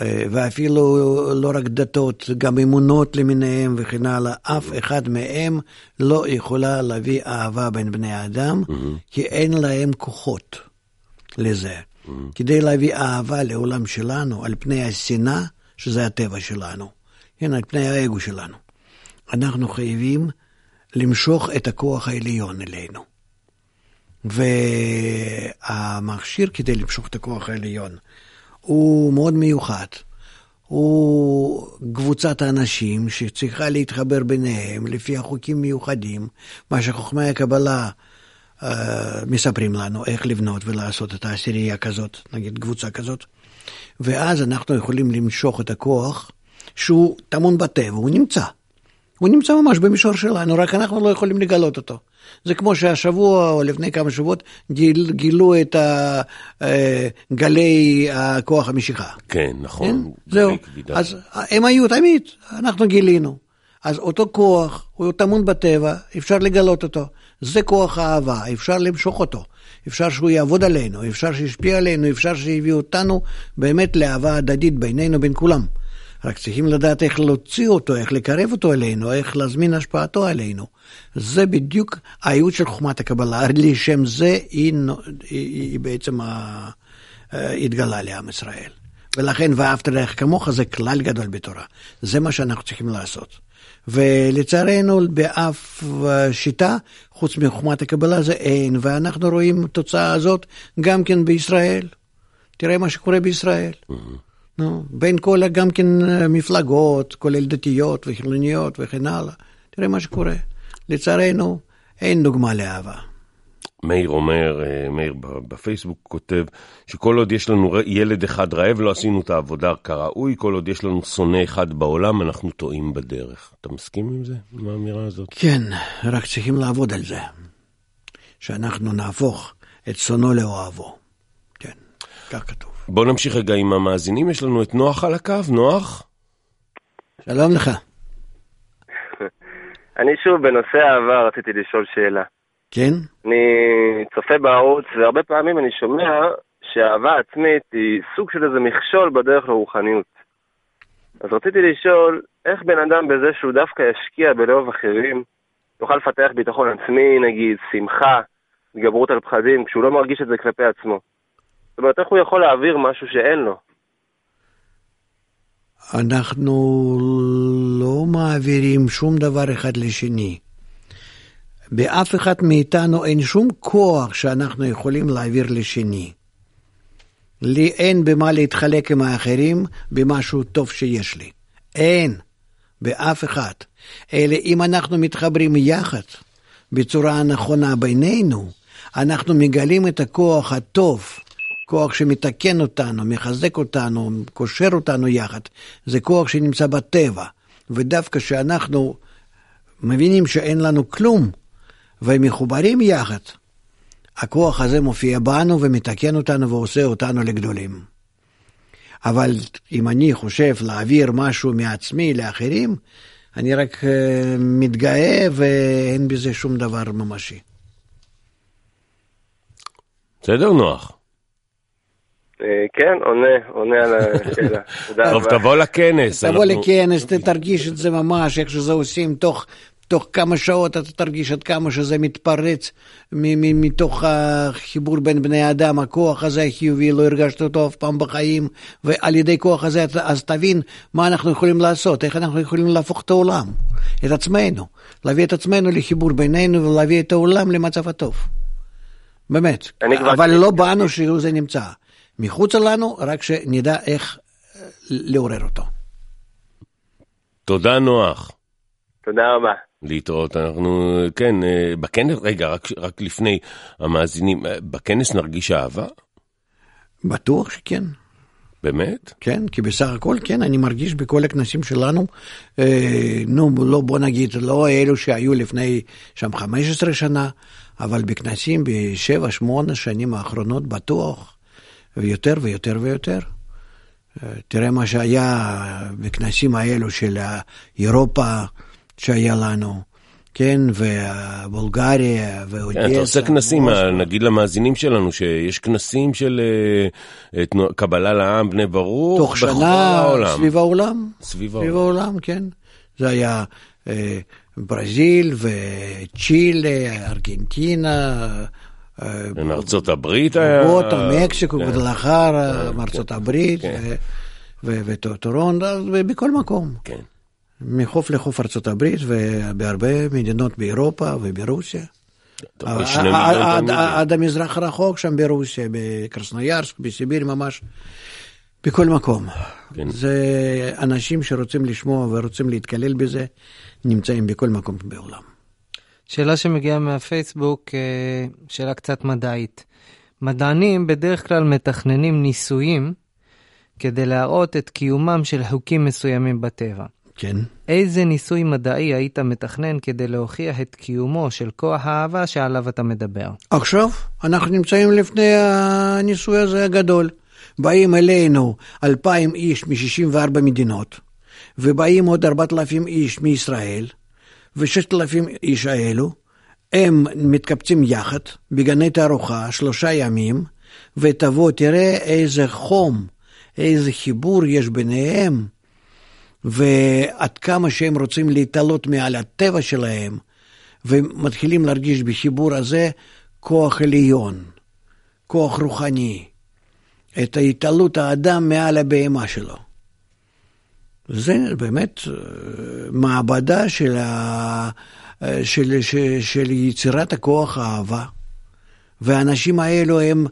אה, ואפילו לא רק דתות, גם אמונות למיניהם וכן הלאה, אף אחד מהם לא יכולה להביא אהבה בין בני האדם, כי אין להם כוחות לזה. כדי להביא אהבה לעולם שלנו, על פני השנאה, שזה הטבע שלנו, כן, על פני האגו שלנו, אנחנו חייבים למשוך את הכוח העליון אלינו. והמכשיר כדי למשוך את הכוח העליון הוא מאוד מיוחד. הוא קבוצת האנשים שצריכה להתחבר ביניהם לפי החוקים מיוחדים, מה שחוכמי הקבלה מספרים לנו איך לבנות ולעשות את העשירייה כזאת, נגיד קבוצה כזאת, ואז אנחנו יכולים למשוך את הכוח שהוא טמון בטבע, הוא נמצא. הוא נמצא ממש במישור שלנו, רק אנחנו לא יכולים לגלות אותו. זה כמו שהשבוע או לפני כמה שבועות גיל, גילו את ה, אה, גלי הכוח המשיכה. כן, נכון. כן? זהו. אז הם היו תמיד, אנחנו גילינו. אז אותו כוח, הוא טמון בטבע, אפשר לגלות אותו. זה כוח האהבה, אפשר למשוך אותו. אפשר שהוא יעבוד עלינו, אפשר שישפיע עלינו, אפשר שיביא אותנו באמת לאהבה הדדית בינינו, בין כולם. רק צריכים לדעת איך להוציא אותו, איך לקרב אותו אלינו, איך להזמין השפעתו עלינו. זה בדיוק הייעוד של חוכמת הקבלה, לשם זה היא, היא, היא בעצם התגלה לעם ישראל. ולכן ואהבת לך כמוך זה כלל גדול בתורה. זה מה שאנחנו צריכים לעשות. ולצערנו באף שיטה, חוץ מחוכמת הקבלה, זה אין, ואנחנו רואים תוצאה הזאת גם כן בישראל. תראה מה שקורה בישראל. Mm-hmm. נו, בין כל גם כן מפלגות, כולל דתיות וחילוניות וכן הלאה. תראה מה שקורה. לצערנו, אין דוגמה לאהבה. מאיר אומר, אה, מאיר בפייסבוק כותב, שכל עוד יש לנו ילד אחד רעב, לא עשינו את העבודה כראוי, כל עוד יש לנו שונא אחד בעולם, אנחנו טועים בדרך. אתה מסכים עם זה, עם האמירה הזאת? כן, רק צריכים לעבוד על זה. שאנחנו נהפוך את שונאו לאוהבו. כן, כך כתוב. בוא נמשיך רגע עם המאזינים, יש לנו את נוח על הקו, נוח? שלום לך. אני שוב, בנושא אהבה רציתי לשאול שאלה. כן? אני צופה בערוץ, והרבה פעמים אני שומע שאהבה עצמית היא סוג של איזה מכשול בדרך לרוחניות. אז רציתי לשאול, איך בן אדם בזה שהוא דווקא ישקיע בלאהוב אחרים, יוכל לפתח ביטחון עצמי, נגיד, שמחה, התגברות על פחדים, כשהוא לא מרגיש את זה כלפי עצמו? זאת אומרת, איך הוא יכול להעביר משהו שאין לו? אנחנו לא מעבירים שום דבר אחד לשני. באף אחד מאיתנו אין שום כוח שאנחנו יכולים להעביר לשני. לי אין במה להתחלק עם האחרים במשהו טוב שיש לי. אין. באף אחד. אלא אם אנחנו מתחברים יחד בצורה הנכונה בינינו, אנחנו מגלים את הכוח הטוב כוח שמתקן אותנו, מחזק אותנו, קושר אותנו יחד. זה כוח שנמצא בטבע. ודווקא כשאנחנו מבינים שאין לנו כלום, ומחוברים יחד, הכוח הזה מופיע בנו ומתקן אותנו ועושה אותנו לגדולים. אבל אם אני חושב להעביר משהו מעצמי לאחרים, אני רק אה, מתגאה ואין בזה שום דבר ממשי. בסדר, נוח. אה, כן, עונה, עונה על השאלה. טוב, תבוא לכנס. תבוא לכנס, תרגיש את זה ממש, איך שזה עושים תוך... תוך כמה שעות אתה תרגיש עד כמה שזה מתפרץ מתוך החיבור בין בני אדם, הכוח הזה החיובי, לא הרגשת אותו אף פעם בחיים, ועל ידי כוח הזה אז תבין מה אנחנו יכולים לעשות, איך אנחנו יכולים להפוך את העולם, את עצמנו, להביא את עצמנו לחיבור בינינו ולהביא את העולם למצב הטוב. באמת. אבל לא באנו שזה נמצא. מחוצה לנו, רק שנדע איך אה, לעורר אותו. תודה, נוח. תודה רבה. להתראות, אנחנו, כן, אה, בכנס, רגע, רק, רק לפני המאזינים, אה, בכנס נרגיש אהבה? בטוח שכן. באמת? כן, כי בסך הכל, כן, אני מרגיש בכל הכנסים שלנו, אה, נו, לא, בוא נגיד, לא אלו שהיו לפני שם 15 שנה, אבל בכנסים בשבע, שמונה שנים האחרונות בטוח, ויותר ויותר ויותר. תראה מה שהיה בכנסים האלו של אירופה שהיה לנו, כן, ובולגריה, ואודסה. כן, אתה עושה כנסים. נגיד למאזינים שלנו, שיש כנסים של אה, קבלה לעם, בני ברוך, תוך שנה העולם. סביב העולם. סביב סביב העולם. העולם, כן. זה היה אה, ברזיל וצ'ילה, ארגנטינה, אה, כן, ארצות הברית היה... בוטה, מקסיקו, כן. גדלחרה, מארצות הברית, כן. ו- וטורונטו, ובכל מקום. כן. מחוף לחוף ארצות הברית ובהרבה מדינות באירופה וברוסיה. עד המזרח הרחוק שם ברוסיה, בקרסנויארסק, בסיביר ממש, בכל מקום. כן. זה אנשים שרוצים לשמוע ורוצים להתקלל בזה, נמצאים בכל מקום בעולם. שאלה שמגיעה מהפייסבוק, אה, שאלה קצת מדעית. מדענים בדרך כלל מתכננים ניסויים כדי להראות את קיומם של חוקים מסוימים בטבע. כן. איזה ניסוי מדעי היית מתכנן כדי להוכיח את קיומו של כוח האהבה שעליו אתה מדבר? עכשיו אנחנו נמצאים לפני הניסוי הזה הגדול. באים אלינו אלפיים איש מ-64 מדינות, ובאים עוד 4,000 איש מישראל, ו-6,000 איש האלו, הם מתקבצים יחד בגני תערוכה שלושה ימים, ותבוא תראה איזה חום, איזה חיבור יש ביניהם, ועד כמה שהם רוצים להתעלות מעל הטבע שלהם, ומתחילים להרגיש בחיבור הזה כוח עליון, כוח רוחני, את ההתעלות האדם מעל הבהמה שלו. זה באמת אה, מעבדה של, ה... אה, של, של, של יצירת הכוח האהבה. והאנשים האלו הם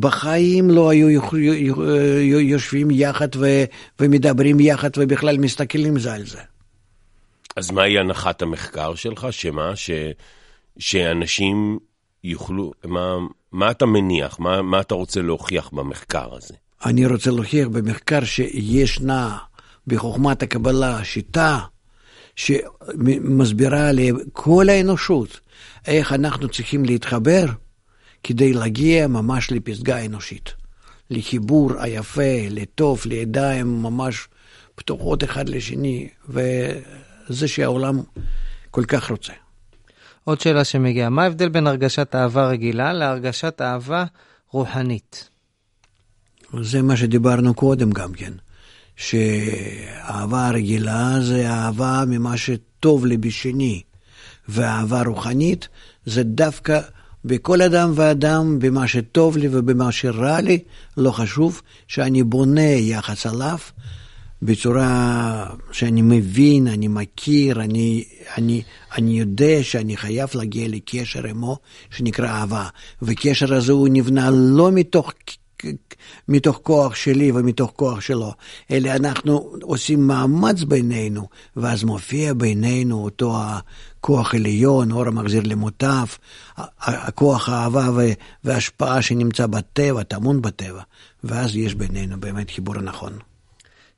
בחיים לא היו יו- יושבים יחד ו... ומדברים יחד ובכלל מסתכלים זה על זה. אז מהי הנחת המחקר שלך? שמה? ש... שאנשים יוכלו... מה, מה אתה מניח? מה, מה אתה רוצה להוכיח במחקר הזה? אני רוצה להוכיח במחקר שישנה בחוכמת הקבלה שיטה שמסבירה לכל האנושות איך אנחנו צריכים להתחבר כדי להגיע ממש לפסגה האנושית. לחיבור היפה, לטוב, לידיים ממש פתוחות אחד לשני, וזה שהעולם כל כך רוצה. עוד שאלה שמגיעה, מה ההבדל בין הרגשת אהבה רגילה להרגשת אהבה רוחנית? זה מה שדיברנו קודם גם כן, שאהבה רגילה זה אהבה ממה שטוב לי בשני, ואהבה רוחנית זה דווקא בכל אדם ואדם, במה שטוב לי ובמה שרע לי, לא חשוב שאני בונה יחס עליו בצורה שאני מבין, אני מכיר, אני, אני, אני יודע שאני חייב להגיע לקשר עמו שנקרא אהבה. וקשר הזה הוא נבנה לא מתוך, מתוך כוח שלי ומתוך כוח שלו, אלא אנחנו עושים מאמץ בינינו, ואז מופיע בינינו אותו הכוח עליון, אור המחזיר למוטב, הכוח האהבה וההשפעה שנמצא בטבע, טמון בטבע, ואז יש בינינו באמת חיבור הנכון.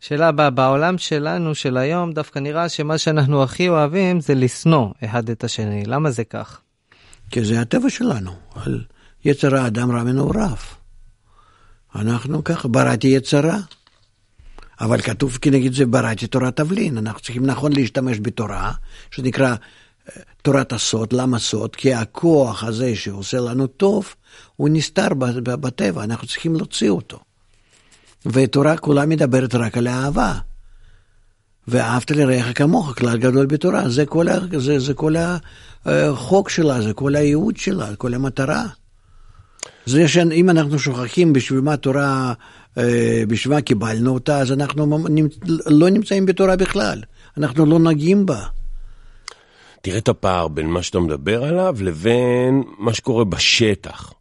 שאלה הבאה, בעולם שלנו של היום דווקא נראה שמה שאנחנו הכי אוהבים זה לשנוא אחד את השני, למה זה כך? כי זה הטבע שלנו, על יצר האדם רע מנעוריו. אנחנו ככה, בראתי יצרה. אבל כתוב כנגד זה בראתי תורת תבלין, אנחנו צריכים נכון להשתמש בתורה, שנקרא תורת הסוד, למה סוד? כי הכוח הזה שעושה לנו טוב, הוא נסתר בטבע, אנחנו צריכים להוציא אותו. ותורה כולה מדברת רק על האהבה. ואהבת לרעך כמוך, כלל גדול בתורה, זה כל, ה, זה, זה כל החוק שלה, זה כל הייעוד שלה, כל המטרה. זה שאם אנחנו שוכחים בשביל מה תורה, בשביל מה קיבלנו אותה, אז אנחנו לא נמצאים בתורה בכלל, אנחנו לא נוגעים בה. תראה את הפער בין מה שאתה מדבר עליו לבין מה שקורה בשטח.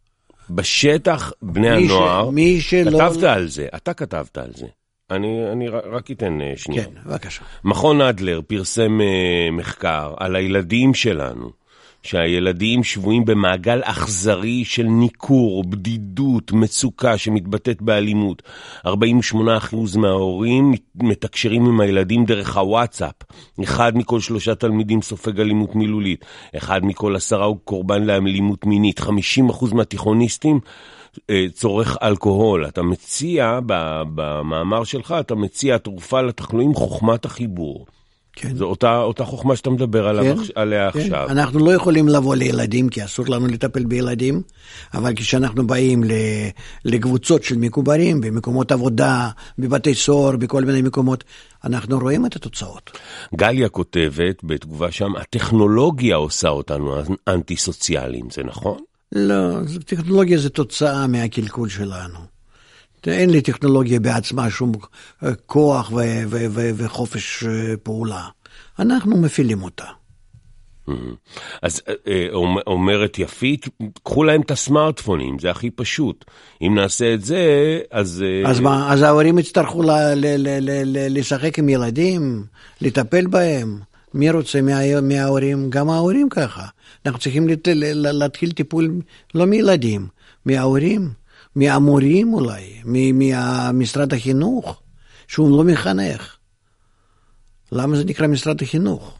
בשטח, בני מי הנוער, ש... מי שלא... כתבת על זה, אתה כתבת על זה. אני, אני רק אתן שנייה. כן, בבקשה. מכון אדלר פרסם uh, מחקר על הילדים שלנו, שהילדים שבויים במעגל אכזרי של ניכור, בדידות, מצוקה שמתבטאת באלימות. 48% מההורים מתקשרים עם הילדים דרך הוואטסאפ. אחד מכל שלושה תלמידים סופג אלימות מילולית. אחד מכל עשרה הוא קורבן לאלימות מינית. 50% מהתיכוניסטים צורך אלכוהול. אתה מציע, במאמר שלך, אתה מציע תרופה לתחלואים חוכמת החיבור. כן. זו אותה, אותה חוכמה שאתה מדבר עליו, כן, עליה כן. עכשיו. אנחנו לא יכולים לבוא לילדים, כי אסור לנו לטפל בילדים, אבל כשאנחנו באים לקבוצות של מקובלים, במקומות עבודה, בבתי סוהר, בכל מיני מקומות, אנחנו רואים את התוצאות. גליה כותבת בתגובה שם, הטכנולוגיה עושה אותנו אנטי-סוציאליים, זה נכון? לא, טכנולוגיה זה תוצאה מהקלקול שלנו. אין לי בעצמה שום אה, כוח ו- ו- ו- וחופש אה, פעולה. אנחנו מפעילים אותה. אז אה, אומר- אומרת יפית, קחו להם את הסמארטפונים, זה הכי פשוט. אם נעשה את זה, אז... אז מה, אז ההורים יצטרכו ל- ל- ל- ל- ל- לשחק עם ילדים, לטפל בהם. מי רוצה מה, מההורים? גם ההורים ככה. אנחנו צריכים לת, ל- ל- להתחיל טיפול לא מילדים, מההורים, מהמורים אולי, ממשרד החינוך, שהוא לא מחנך. למה זה נקרא משרד החינוך?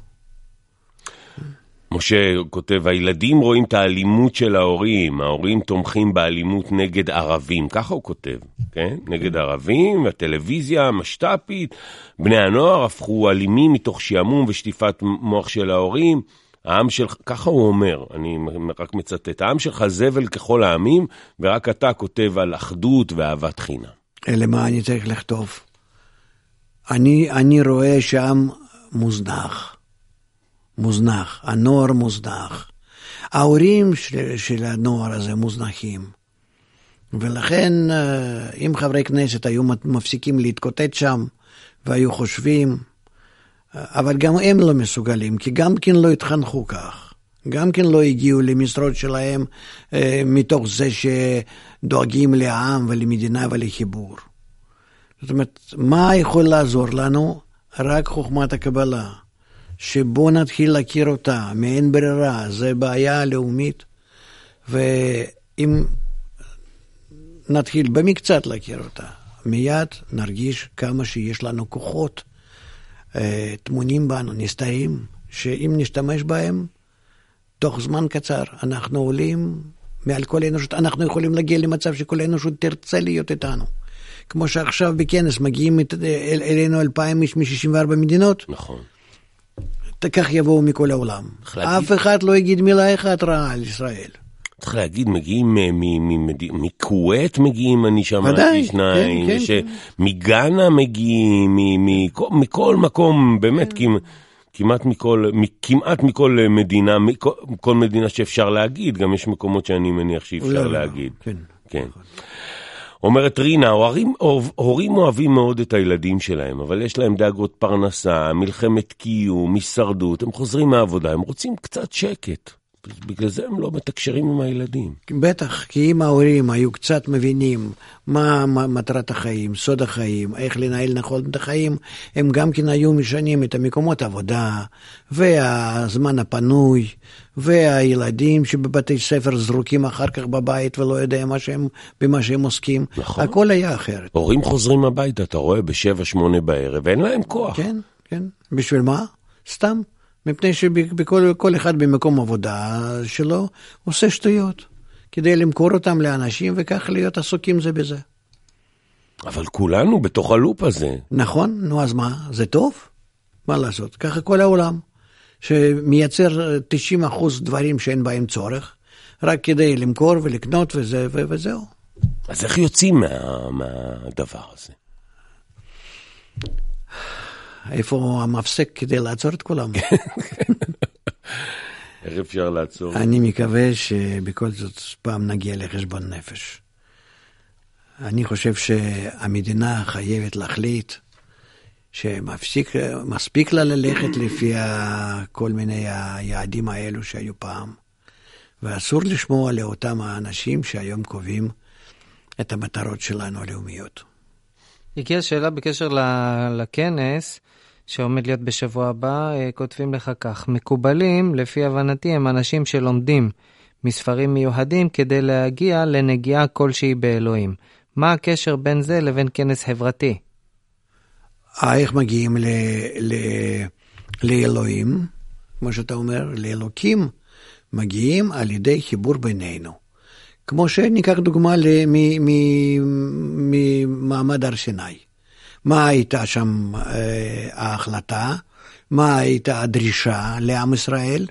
משה כותב, הילדים רואים את האלימות של ההורים, ההורים תומכים באלימות נגד ערבים, ככה הוא כותב, כן? נגד ערבים, הטלוויזיה המשת"פית, בני הנוער הפכו אלימים מתוך שעמום ושטיפת מוח של ההורים. העם שלך, ככה הוא אומר, אני רק מצטט, העם שלך זבל ככל העמים, ורק אתה כותב על אחדות ואהבת חינם. למה אני צריך לכתוב? אני, אני רואה שהעם מוזנח. מוזנח, הנוער מוזנח. ההורים של, של הנוער הזה מוזנחים. ולכן, אה, אם חברי כנסת היו מפסיקים להתקוטט שם, והיו חושבים, אבל גם הם לא מסוגלים, כי גם כן לא התחנכו כך. גם כן לא הגיעו למשרות שלהם אה, מתוך זה שדואגים לעם ולמדינה ולחיבור. זאת אומרת, מה יכול לעזור לנו? רק חוכמת הקבלה. שבואו נתחיל להכיר אותה, מאין ברירה, זה בעיה לאומית, ואם נתחיל במקצת להכיר אותה, מיד נרגיש כמה שיש לנו כוחות טמונים בנו, נסתרים, שאם נשתמש בהם, תוך זמן קצר אנחנו עולים מעל כל האנושות, אנחנו יכולים להגיע למצב שכל האנושות תרצה להיות איתנו. כמו שעכשיו בכנס מגיעים אלינו אלפיים איש מ-64 מדינות. נכון. כך יבואו מכל העולם. אף אחד לא יגיד מילה אחת רעה על ישראל. צריך להגיד, מגיעים מכווית מגיעים, אני שמעתי שניים, כן, כן. מגאנה מגיעים, מכל מקום, באמת, כמעט מכל, כמעט מכל מדינה, כל מדינה שאפשר להגיד, גם יש מקומות שאני מניח שאפשר להגיד. כן. כן. אומרת רינה, הורים, הורים אוהבים מאוד את הילדים שלהם, אבל יש להם דאגות פרנסה, מלחמת קיום, הישרדות, הם חוזרים מהעבודה, הם רוצים קצת שקט. בגלל זה הם לא מתקשרים עם הילדים. בטח, כי אם ההורים היו קצת מבינים מה מטרת החיים, סוד החיים, איך לנהל נכון את החיים, הם גם כן היו משנים את המקומות העבודה, והזמן הפנוי, והילדים שבבתי ספר זרוקים אחר כך בבית ולא יודע מה שהם, במה שהם עוסקים. נכון. הכל היה אחרת. הורים חוזרים הביתה, אתה רואה, בשבע, שמונה בערב, ואין להם כוח. כן, כן. בשביל מה? סתם. מפני שכל אחד במקום עבודה שלו עושה שטויות, כדי למכור אותם לאנשים וכך להיות עסוקים זה בזה. אבל כולנו בתוך הלופ הזה. נכון, נו אז מה, זה טוב? מה לעשות? ככה כל העולם, שמייצר 90 אחוז דברים שאין בהם צורך, רק כדי למכור ולקנות וזה, וזהו. אז איך יוצאים מה, מהדבר הזה? איפה המפסק כדי לעצור את כולם? איך אפשר לעצור? אני מקווה שבכל זאת פעם נגיע לחשבון נפש. אני חושב שהמדינה חייבת להחליט שמספיק לה ללכת לפי כל מיני היעדים האלו שהיו פעם, ואסור לשמוע לאותם האנשים שהיום קובעים את המטרות שלנו הלאומיות. הגיעה שאלה בקשר לכנס. שעומד להיות בשבוע הבא, כותבים לך כך, מקובלים, לפי הבנתי, הם אנשים שלומדים מספרים מיוחדים כדי להגיע לנגיעה כלשהי באלוהים. מה הקשר בין זה לבין כנס חברתי? איך מגיעים ל, ל, לאלוהים, כמו שאתה אומר, לאלוקים, מגיעים על ידי חיבור בינינו. כמו שניקח דוגמה ממעמד הר סיני. מה הייתה שם אה, ההחלטה? מה הייתה הדרישה לעם ישראל,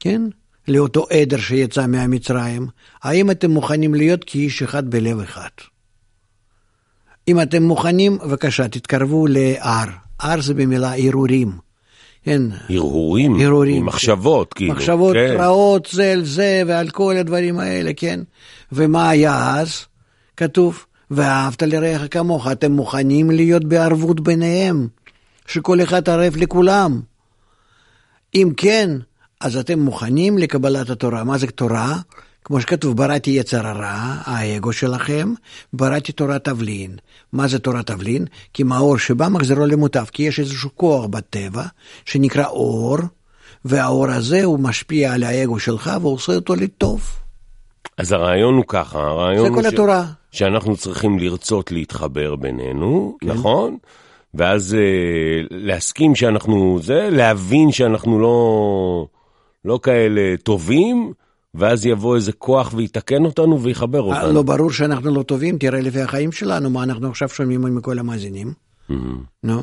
כן? לאותו עדר שיצא מהמצרים, האם אתם מוכנים להיות כאיש אחד בלב אחד? אם אתם מוכנים, בבקשה, תתקרבו להר. הר זה במילה הרהורים. כן. הרהורים? הרהורים. מחשבות, כאילו. מחשבות כן. רעות זה על זה ועל כל הדברים האלה, כן. ומה היה אז? כתוב, ואהבת לרעך כמוך. אתם מוכנים להיות בערבות ביניהם, שכל אחד ערב לכולם. אם כן, אז אתם מוכנים לקבלת התורה. מה זה תורה? כמו שכתוב, בראתי יצר הרע, האגו שלכם, בראתי תורת תבלין. מה זה תורת תבלין? כי מאור שבא מחזירו למוטב, כי יש איזשהו כוח בטבע שנקרא אור, והאור הזה הוא משפיע על האגו שלך ועושה אותו לטוב. אז הרעיון הוא ככה, הרעיון זה הוא כל התורה. שאנחנו צריכים לרצות להתחבר בינינו, כן. נכון? ואז אה, להסכים שאנחנו, זה, להבין שאנחנו לא, לא כאלה טובים, ואז יבוא איזה כוח ויתקן אותנו ויחבר אותנו. לא ברור שאנחנו לא טובים, תראה לפי החיים שלנו, מה אנחנו עכשיו שומעים מכל המאזינים. נו,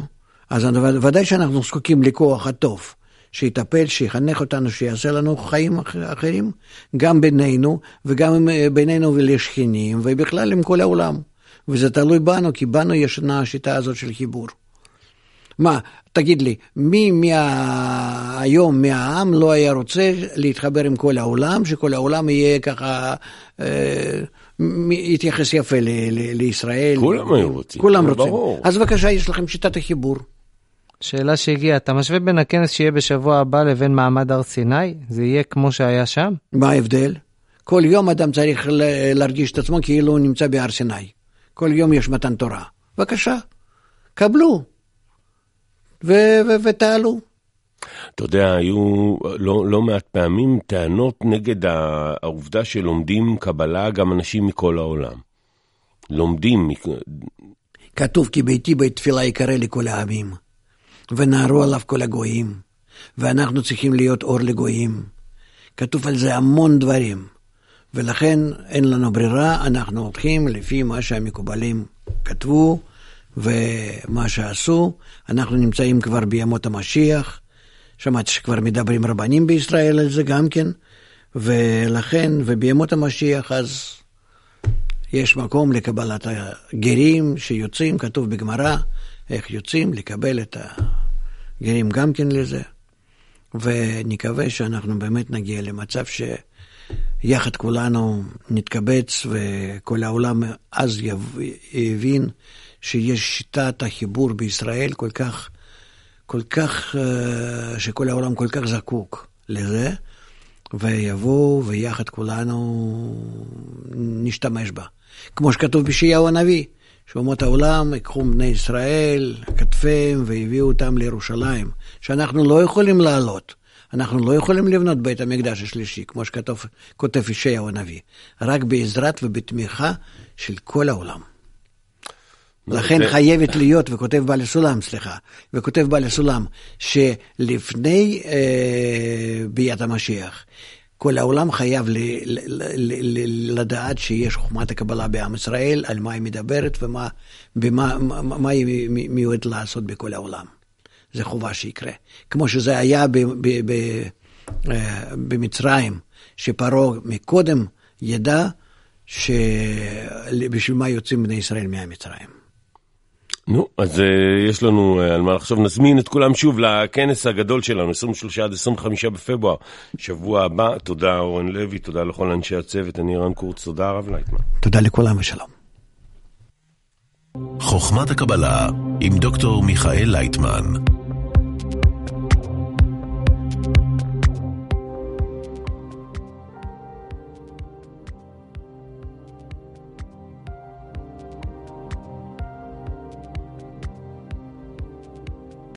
אז ודאי שאנחנו זקוקים לכוח הטוב, שיטפל, שיחנך אותנו, שיעשה לנו חיים אח- אחרים, גם בינינו, וגם אה, בינינו ולשכנים, ובכלל עם כל העולם. וזה תלוי בנו, כי בנו ישנה השיטה הזאת של חיבור. מה, תגיד לי, מי מה... היום מהעם לא היה רוצה להתחבר עם כל העולם, שכל העולם יהיה ככה, אה, יתייחס יפה ל- ל- לישראל? כולם היו רוצים, כולם רוצים. ברור. אז בבקשה, יש לכם שיטת החיבור. שאלה שהגיעה, אתה משווה בין הכנס שיהיה בשבוע הבא לבין מעמד הר סיני? זה יהיה כמו שהיה שם? מה ההבדל? כל יום אדם צריך ל- להרגיש את עצמו כאילו הוא נמצא בהר סיני. כל יום יש מתן תורה. בבקשה, קבלו ו- ו- ותעלו. אתה יודע, היו לא, לא מעט פעמים טענות נגד העובדה שלומדים קבלה גם אנשים מכל העולם. לומדים, כתוב כי ביתי בית תפילה יקרא לכל העמים, ונהרו עליו כל הגויים, ואנחנו צריכים להיות אור לגויים. כתוב על זה המון דברים, ולכן אין לנו ברירה, אנחנו הולכים לפי מה שהמקובלים כתבו ומה שעשו. אנחנו נמצאים כבר בימות המשיח, שמעתי שכבר מדברים רבנים בישראל על זה גם כן, ולכן, ובימות המשיח אז יש מקום לקבלת הגרים שיוצאים, כתוב בגמרא, איך יוצאים לקבל את הגרים גם כן לזה. ונקווה שאנחנו באמת נגיע למצב שיחד כולנו נתקבץ וכל העולם אז יב- יבין שיש שיטת החיבור בישראל כל כך, כל כך, אה, שכל העולם כל כך זקוק לזה, ויבואו ויחד כולנו נשתמש בה. כמו שכתוב בישעיהו הנביא, שאומות העולם ייקחו בני ישראל, כתפיהם, והביאו אותם לירושלים, שאנחנו לא יכולים לעלות. אנחנו לא יכולים לבנות בית המקדש השלישי, כמו שכותב ישעיהו הנביא, רק בעזרת ובתמיכה של כל העולם. לכן זה- חייבת להיות, וכותב בעל הסולם, סליחה, וכותב בעל הסולם, שלפני אה, ביאת המשיח, כל העולם חייב ל, ל, ל, ל, לדעת שיש חוכמת הקבלה בעם ישראל, על מה היא מדברת ומה במה, מה, מה היא מי- מיועדת לעשות בכל העולם. זה חובה שיקרה. כמו שזה היה ב, ב, ב, אה, במצרים, שפרעה מקודם ידע שבשביל מה יוצאים בני ישראל מהמצרים. נו, אז uh, יש לנו uh, על מה לחשוב. נזמין את כולם שוב לכנס הגדול שלנו, 23 עד 25 בפברואר, שבוע הבא. תודה אורן לוי, תודה לכל אנשי הצוות, אני רן קורץ, תודה הרב לייטמן. תודה לכולם ושלום. חוכמת הקבלה עם דוקטור מיכאל לייטמן.